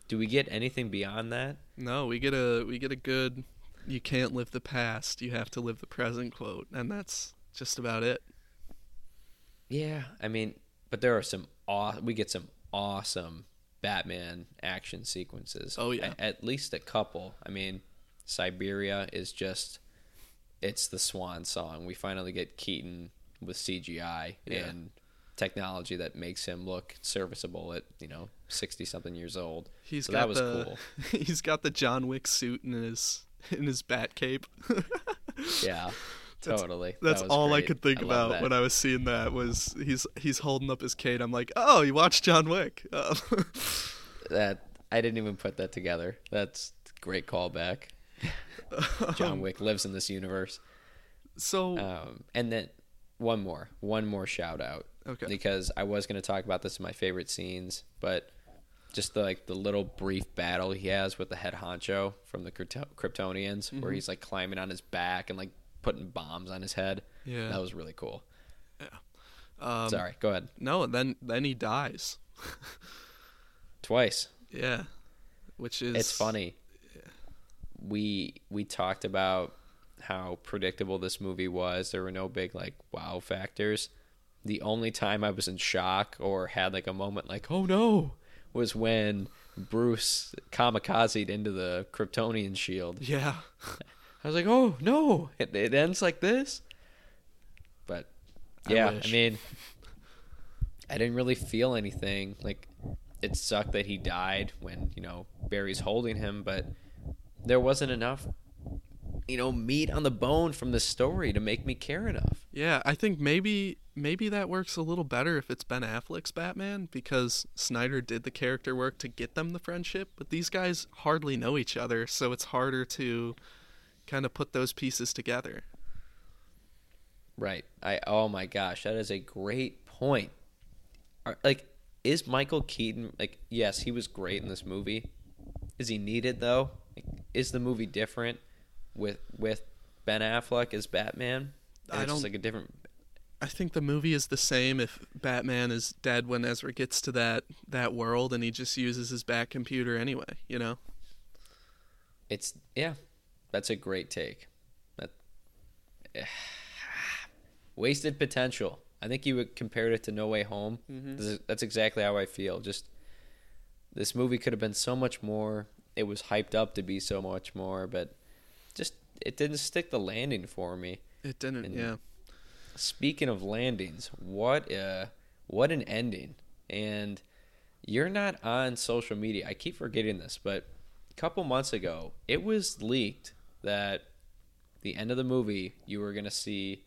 Do we get anything beyond that? no, we get a we get a good you can't live the past, you have to live the present quote. And that's just about it. Yeah, I mean, but there are some aw- we get some awesome Batman action sequences. Oh, yeah. A- at least a couple. I mean, Siberia is just it's the swan song. We finally get Keaton with CGI Yeah. and technology that makes him look serviceable at, you know, 60 something years old. He's So got that was the cool. *laughs* he's got the John Wick suit in his in his bat cape. *laughs* Yeah. Totally. That's was all I could think love about when I was seeing that was he's he's holding up his cane. I'm like, oh, you watched John Wick. *laughs* Uh, that I didn't even put that together. That's great callback. *laughs* John Wick lives in this universe. so Um, and then one more, one more shout out okay, because I was going to talk about this in my favorite scenes, but just the, like the little brief battle he has with the head honcho from the Krypto- Kryptonians, where Mhm. he's like climbing on his back and like putting bombs on his head. yeah. That was really cool. um, Sorry, go ahead. No, then then he dies. *laughs* Twice. Yeah, which is it's funny. We we talked about how predictable this movie was. There were no big like wow factors. The only time I was in shock or had like a moment like oh no was when Bruce kamikazed into the Kryptonian shield. Yeah, *laughs* I was like oh no, it, it ends like this. But yeah, I, wish. mean, I didn't really feel anything. Like it sucked that he died when you know Barry's holding him, but there wasn't enough, you know, meat on the bone from the story to make me care enough. yeah. I think maybe maybe that works a little better if it's Ben Affleck's Batman because Snyder did the character work to get them the friendship, but these guys hardly know each other, so it's harder to kind of put those pieces together. Right. I. Oh my gosh, that is a great point. Are, like, is Michael Keaton like? Yes, he was great in this movie. Is he needed though? Like, is the movie different with with Ben Affleck as Batman? And I it's don't- like a different. I think the movie is the same if Batman is dead when Ezra gets to that that world and he just uses his back computer anyway, you know? It's yeah, that's a great take. That *sighs* wasted potential. I think you would compared it to No Way Home. Mm-hmm. That's exactly how I feel. Just this movie could have been so much more. It was hyped up to be so much more, but just it didn't stick the landing for me. It didn't, And- yeah. Speaking of landings, what uh what an ending. And you're not on social media. I keep forgetting this, but a couple months ago, it was leaked that the end of the movie you were going to see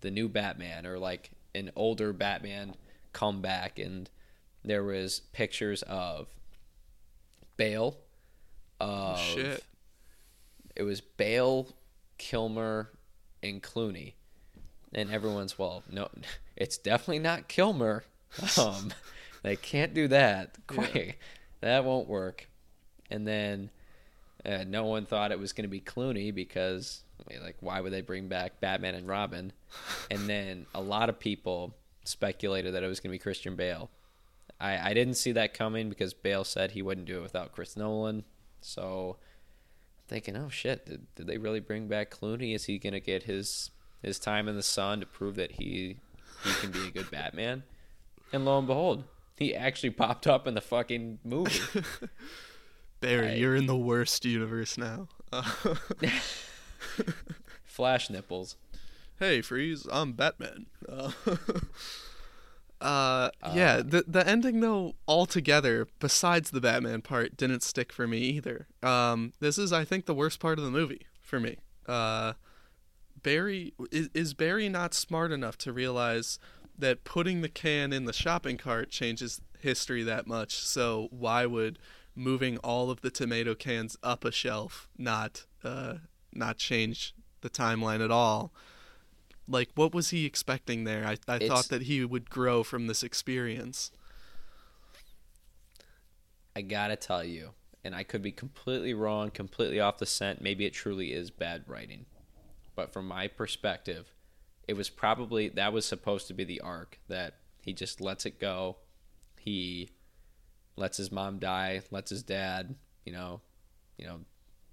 the new Batman or like an older Batman come back and there was pictures of Bale of Shit. it was Bale, Kilmer, and Clooney. And everyone's well, no, *laughs* it's definitely not Kilmer. *laughs* Um, they can't do that. Quick, that won't work. And then uh, no one thought it was going to be Clooney because, I mean, like, why would they bring back Batman and Robin? *laughs* And then a lot of people speculated that it was going to be Christian Bale. I, I didn't see that coming because Bale said he wouldn't do it without Chris Nolan. So I'm thinking, oh shit, did, did they really bring back Clooney? Is he gonna get his his time in the sun to prove that he he can be a good *laughs* Batman? And lo and behold, he actually popped up in the fucking movie. *laughs* Barry, I- you're in the worst universe now. Uh, *laughs* *laughs* Flash nipples. hey, freeze! I'm Batman. *laughs* Uh, uh, yeah, the the ending though altogether, besides the Batman part, didn't stick for me either. Um, this is, I think, the worst part of the movie for me. Uh, Barry is, is Barry not smart enough to realize that putting the can in the shopping cart changes history that much. So why would moving all of the tomato cans up a shelf not uh, not change the timeline at all? Like, what was he expecting there? I, I It's- thought that he would grow from this experience. I gotta tell you, and I could be completely wrong, completely off the scent. Maybe it truly is bad writing, but from my perspective, it was probably that was supposed to be the arc that he just lets it go. He lets his mom die, lets his dad, you know, you know,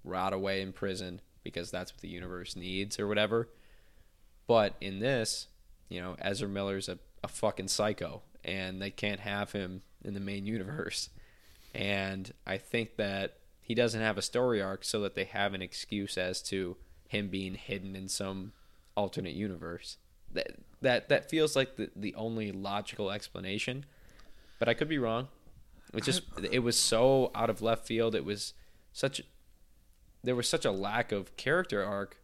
rot away in prison because that's what the universe needs or whatever. But in this, you know, Ezra Miller's a, a fucking psycho and they can't have him in the main *laughs* universe. And I think that he doesn't have a story arc so that they have an excuse as to him being hidden in some alternate universe. That that that feels like the, the only logical explanation. But I could be wrong. It just it was so out of left field. It was such there was such a lack of character arc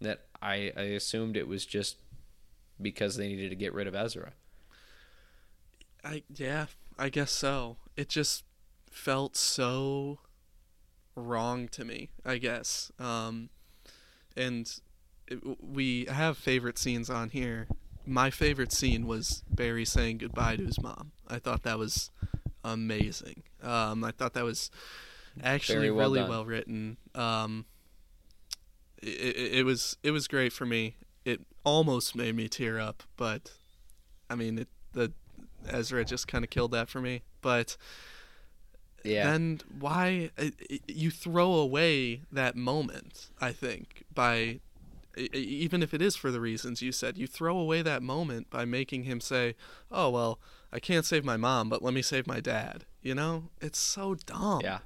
that I, I assumed it was just because they needed to get rid of Ezra. I yeah, I guess so. It just felt so wrong to me, I guess. Um and it, we have favorite scenes on here. My favorite scene was Barry saying goodbye to his mom. I thought that was amazing. Um I thought that was actually well really done. well written. Um it, it, it was it was great for me. It almost made me tear up, but I mean, it, the Ezra just kind of killed that for me. But Yeah. then why i i you throw away that moment? I think by even if it is for the reasons you said, you throw away that moment by making him say, "Oh well, I can't save my mom, but let me save my dad." You know, it's so dumb. Yeah.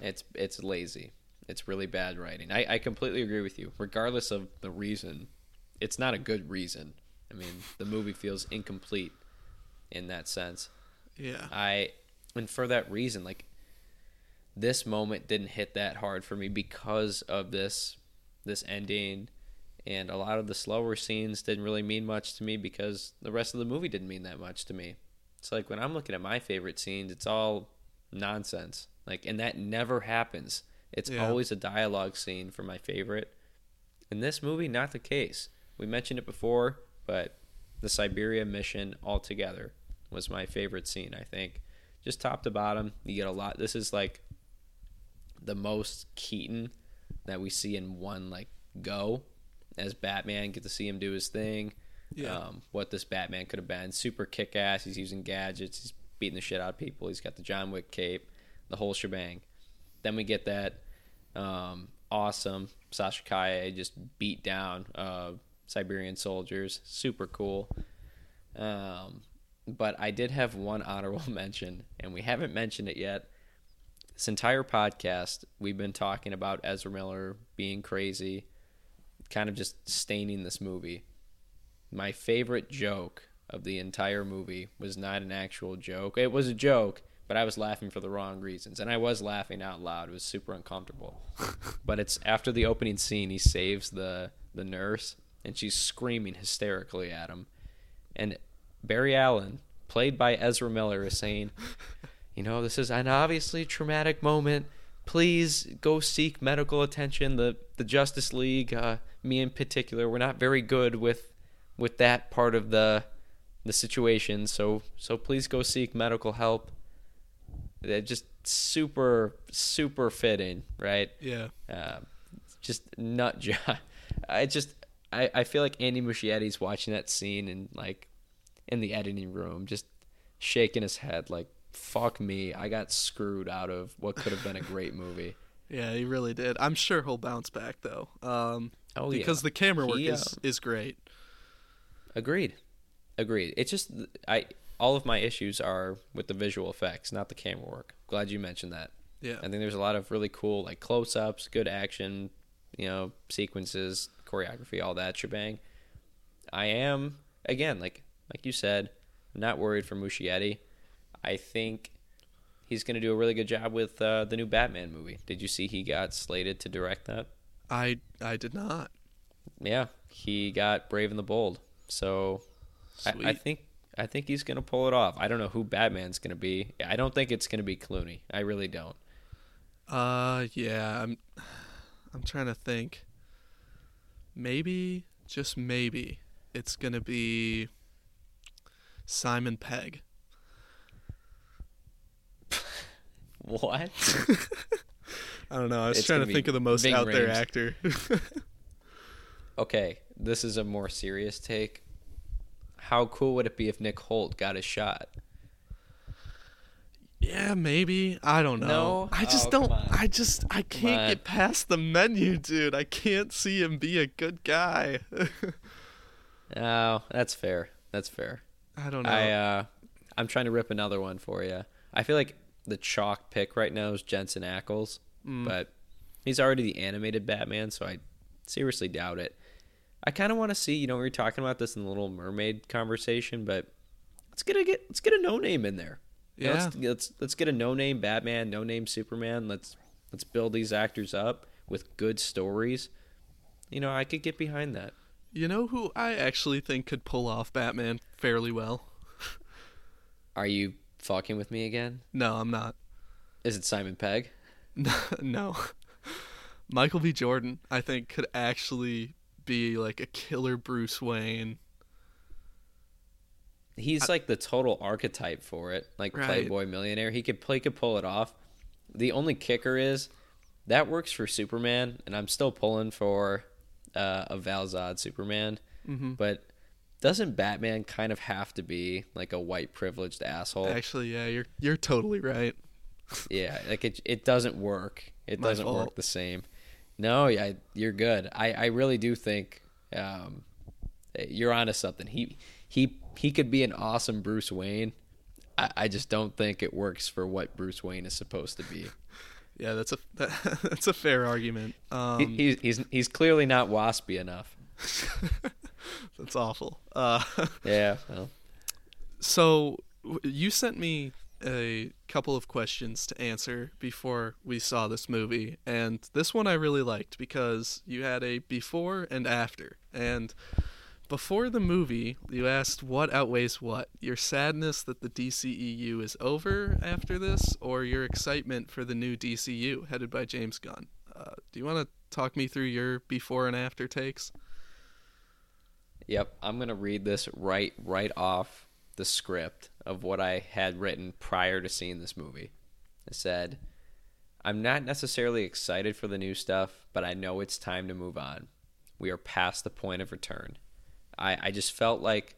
It's it's lazy. It's really bad writing. I, I completely agree with you. Regardless of the reason, it's not a good reason. I mean, the movie feels incomplete in that sense. yeah. I and for that reason, like this moment didn't hit that hard for me because of this this ending and a lot of the slower scenes didn't really mean much to me because the rest of the movie didn't mean that much to me. It's like when I'm looking at my favorite scenes, it's all nonsense. Like and that never happens. It's Yeah. always a dialogue scene for my favorite. In this movie, not the case. We mentioned it before, but the Siberia mission altogether was my favorite scene, I think. Just top to bottom, you get a lot. This is like the most Keaton that we see in one like go. As Batman, get to see him do his thing. Yeah. Um, what this Batman could have been. Super kick ass. He's using gadgets. He's beating the shit out of people. He's got the John Wick cape, the whole shebang. Then we get that um, awesome Sasha Calle just beat down uh, Siberian soldiers. Super cool. Um, but I did have one *laughs* honorable mention, and we haven't mentioned it yet. This entire podcast, we've been talking about Ezra Miller being crazy, kind of just staining this movie. My favorite joke of the entire movie was not an actual joke. It was a joke, but I was laughing for the wrong reasons. And I was laughing out loud. It was super uncomfortable. *laughs* but it's after the opening scene, he saves the, the nurse, and she's screaming hysterically at him. And Barry Allen, played by Ezra Miller, is saying, *laughs* You know, this is an obviously traumatic moment. Please go seek medical attention. The the Justice League, uh, me in particular, we're not very good with with that part of the the situation. So so please go seek medical help. They're just super super fitting, right? Yeah. Uh, just nut job. *laughs* I just I, I feel like Andy Muschietti's watching that scene and like in the editing room, just shaking his head like fuck me. I got screwed out of what could have been a great movie. *laughs* Yeah, he really did. I'm sure he'll bounce back though. Um, Oh because yeah. the camera work He, is uh, is great. Agreed. Agreed. It's just I all of my issues are with the visual effects, not the camera work. Glad you mentioned that. Yeah. I think there's a lot of really cool like close-ups, good action, you know, sequences, choreography, all that shebang. I am again, like like you said, I'm not worried for Muschietti. I think he's going to do a really good job with uh, the new Batman movie. Did you see he got slated to direct that? I I did not. Yeah, he got Brave and the Bold. So I, I think I think he's gonna pull it off. I don't know who Batman's gonna be. I don't think it's gonna be Clooney. I really don't. Uh yeah, I'm I'm trying to think. Maybe, just maybe, it's gonna be Simon Pegg. *laughs* What? *laughs* I don't know. I was It's trying gonna think of the most out there actor. okay, this is a more serious take. How cool would it be if Nick Hoult got a shot? yeah, maybe. I don't know. No? I just Oh, don't. I just I can't get past the menu, dude. I can't see him be a good guy. *laughs* Oh, that's fair. That's fair. I don't know. I uh, I'm trying to rip another one for you. I feel like the chalk pick right now is Jensen Ackles, Mm. but he's already the animated Batman, so I seriously doubt it. I kind of want to see. You know, we were talking about this in the Little Mermaid conversation, but let's get a get let's get a no name in there. You know, Yeah. let's, let's let's get a no name Batman, no name Superman. Let's let's build these actors up with good stories. You know, I could get behind that. you know who I actually think could pull off Batman fairly well? *laughs* Are you fucking with me again? No, I'm not. Is it Simon Pegg? *laughs* no. Michael B. Jordan, I think, could actually be like a killer Bruce Wayne. He's like the total archetype for it, like Right. Playboy millionaire. He could play, could pull it off. The only kicker is that works for Superman, and I'm still pulling for uh, a Val-Zod Superman. hmm But doesn't Batman kind of have to be like a white privileged asshole? Actually, yeah, you're you're totally right. Yeah, like it it doesn't work. It My doesn't work the same. No, yeah, you're good. I, I really do think um, you're onto something. He he he could be an awesome Bruce Wayne. I, I just don't think it works for what Bruce Wayne is supposed to be. *laughs* Yeah, that's a *laughs* that's a fair argument. Um, he, he's he's he's clearly not waspy enough. *laughs* that's awful. Uh, Yeah. Well, so you sent me a couple of questions to answer before we saw this movie, and this one I really liked because you had a before and after. And before the movie, you asked what outweighs what: your sadness that the DCEU is over after this, or your excitement for the new DCU headed by James Gunn. Uh, do you want to talk me through your before and after takes? Yep, I'm gonna read this right right off the script of what I had written prior to seeing this movie. I said, "I'm not necessarily excited for the new stuff, but I know it's time to move on. we are past the point of return. I, I just felt like,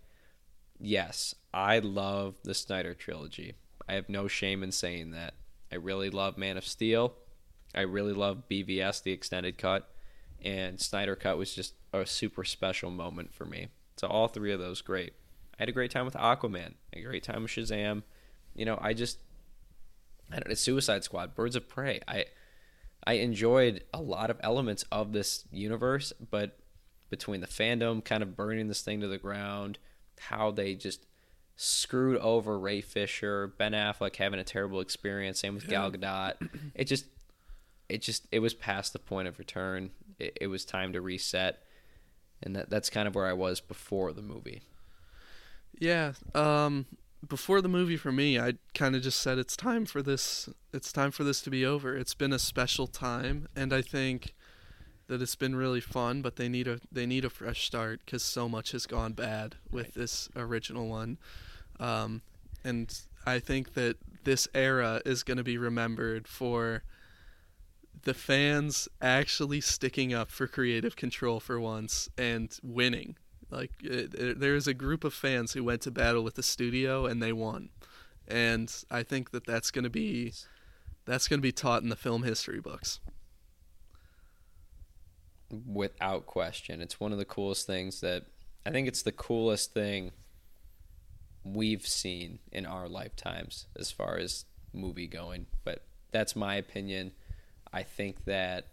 yes, I love the Snyder trilogy. I have no shame in saying that. I really love Man of Steel. I really love BVS, the extended cut. And Snyder Cut was just a super special moment for me. So all three of those great. I had a great time with Aquaman, a great time with Shazam. You know, I just I don't know, Suicide Squad, Birds of Prey. I I enjoyed a lot of elements of this universe, but between the fandom kind of burning this thing to the ground, how they just screwed over Ray Fisher, Ben Affleck having a terrible experience, same with Gal Gadot. It just it just it was past the point of return. It, it was time to reset. And that that's kind of where I was before the movie. Yeah. Um before the movie for me, I kind of just said it's time for this it's time for this to be over. It's been a special time and I think that it's been really fun, but they need a they need a fresh start cuz so much has gone bad with Right. this original one. Um and I think that this era is going to be remembered for the fans actually sticking up for creative control for once and winning. Like it, it, there is a group of fans who went to battle with the studio and they won, and I think that that's going to be that's going to be taught in the film history books. without question. It's one of the coolest things that I think it's the coolest thing we've seen in our lifetimes as far as movie going. But that's my opinion. I think that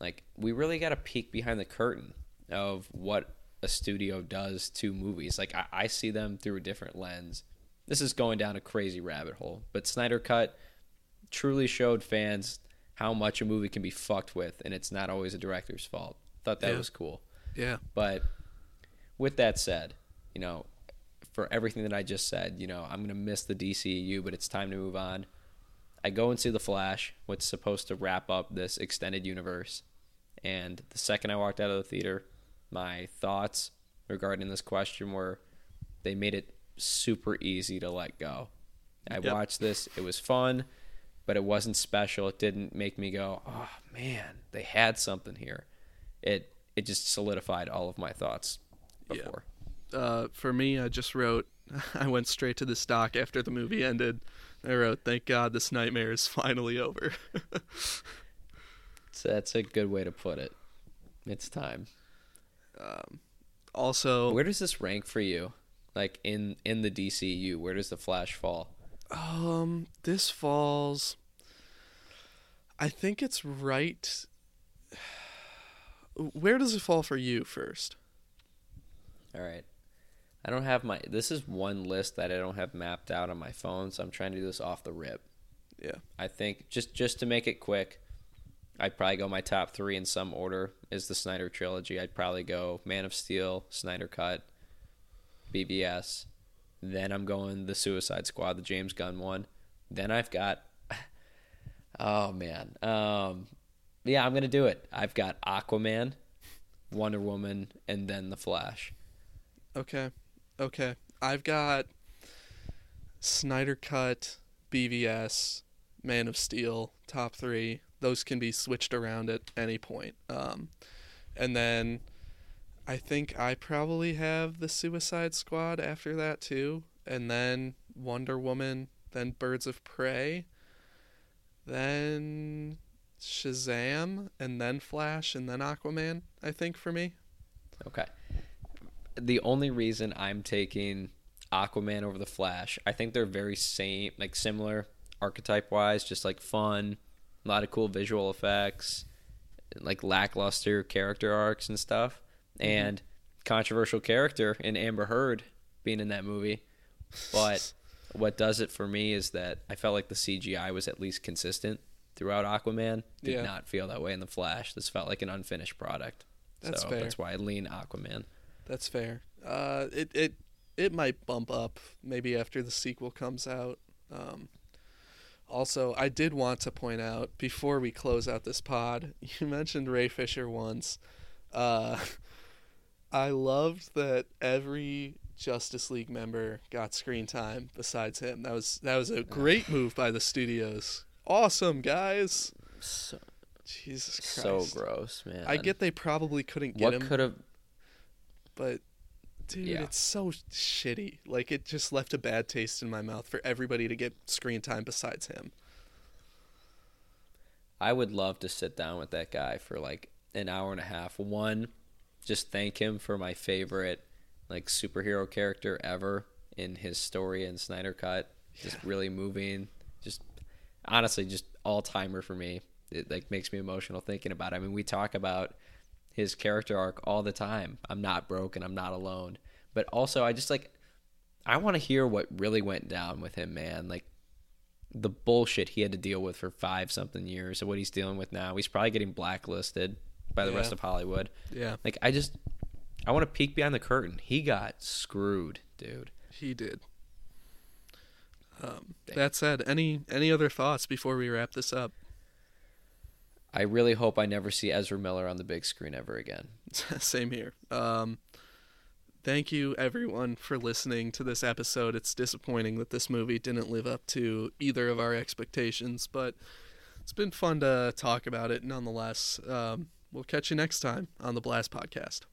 like we really got to peek behind the curtain of what a studio does to movies. Like I, I see them through a different lens. This is going down a crazy rabbit hole, but Snyder Cut truly showed fans how much a movie can be fucked with, and it's not always a director's fault. Thought that Yeah. was cool. Yeah, But with that said, you know, for everything that I just said, you know, I'm gonna miss the DCEU, but it's time to move on. I go and see the Flash, what's supposed to wrap up this extended universe, and the second I walked out of the theater, my thoughts regarding this question were, they made it super easy to let go. I Yep. watched this; it was fun, but it wasn't special. It didn't make me go, "Oh man, they had something here." It it just solidified all of my thoughts Yeah. before. uh, for me, I just wrote. *laughs* I went straight to the stock after the movie ended. I wrote, "Thank God this nightmare is finally over." *laughs* So that's a good way to put it. It's time. Also, Where does this rank for you? Like in in the DCU, where does the Flash fall? Um, this falls. I think it's right. Where does it fall for you first? All right. I don't have my this is one list that I don't have mapped out on my phone, so I'm trying to do this off the rip. Yeah. I think just just to make it quick, I'd probably go my top three in some order is the Snyder trilogy. I'd probably go Man of Steel, Snyder Cut, BVS. Then I'm going the Suicide Squad, the James Gunn one. Then I've got *laughs* Oh man. Um yeah, I'm gonna do it. I've got Aquaman, Wonder Woman, and then the Flash. Okay. Okay. I've got Snyder Cut, BVS, Man of Steel, top three. Those can be switched around at any point. Um, and then I think I probably have the Suicide Squad after that too. And then Wonder Woman, then Birds of Prey, then Shazam, and then Flash, and then Aquaman, I think for me. Okay. The only reason I'm taking Aquaman over the Flash, I think they're very same, like similar archetype wise, just like fun, a lot of cool visual effects, like lackluster character arcs and stuff, and controversial character in Amber Heard being in that movie. But what does it for me is that I felt like the CGI was at least consistent throughout Aquaman. Did Yeah. not feel that way in the Flash. This felt like an unfinished product. That's so fair. that's why I lean Aquaman. That's fair. Uh, it it it might bump up maybe after the sequel comes out. Um, also, I did want to point out before we close out this pod, *laughs* you mentioned Ray Fisher once. Uh, *laughs* I loved that every Justice League member got screen time besides him. That was that was a great move by the studios. Awesome, guys. So, Jesus Christ. So gross, man. I get they probably couldn't get what him, could have. but dude, Yeah. it's so shitty. Like it just left a bad taste in my mouth for everybody to get screen time besides him. I would love to sit down with that guy for like an hour and a half. One, just thank him for my favorite like superhero character ever in his story in Snyder Cut. Just really moving. Just honestly, just all timer for me. It like makes me emotional thinking about. It. I mean, we talk about his character arc all the time. I'm not broken. I'm not alone. But also, I just like I want to hear what really went down with him, man. Like the bullshit he had to deal with for five something years and what he's dealing with now. He's probably getting blacklisted by the Yeah. rest of Hollywood. Yeah, Like I just I want to peek behind the curtain. He got screwed, dude. he did. Um, that said, any any other thoughts before we wrap this up? I really hope I never see Ezra Miller on the big screen ever again. *laughs* Same here. Um, thank you everyone for listening to this episode. It's disappointing that this movie didn't live up to either of our expectations, but it's been fun to talk about it nonetheless. Um, we'll catch you next time on the Blast Podcast.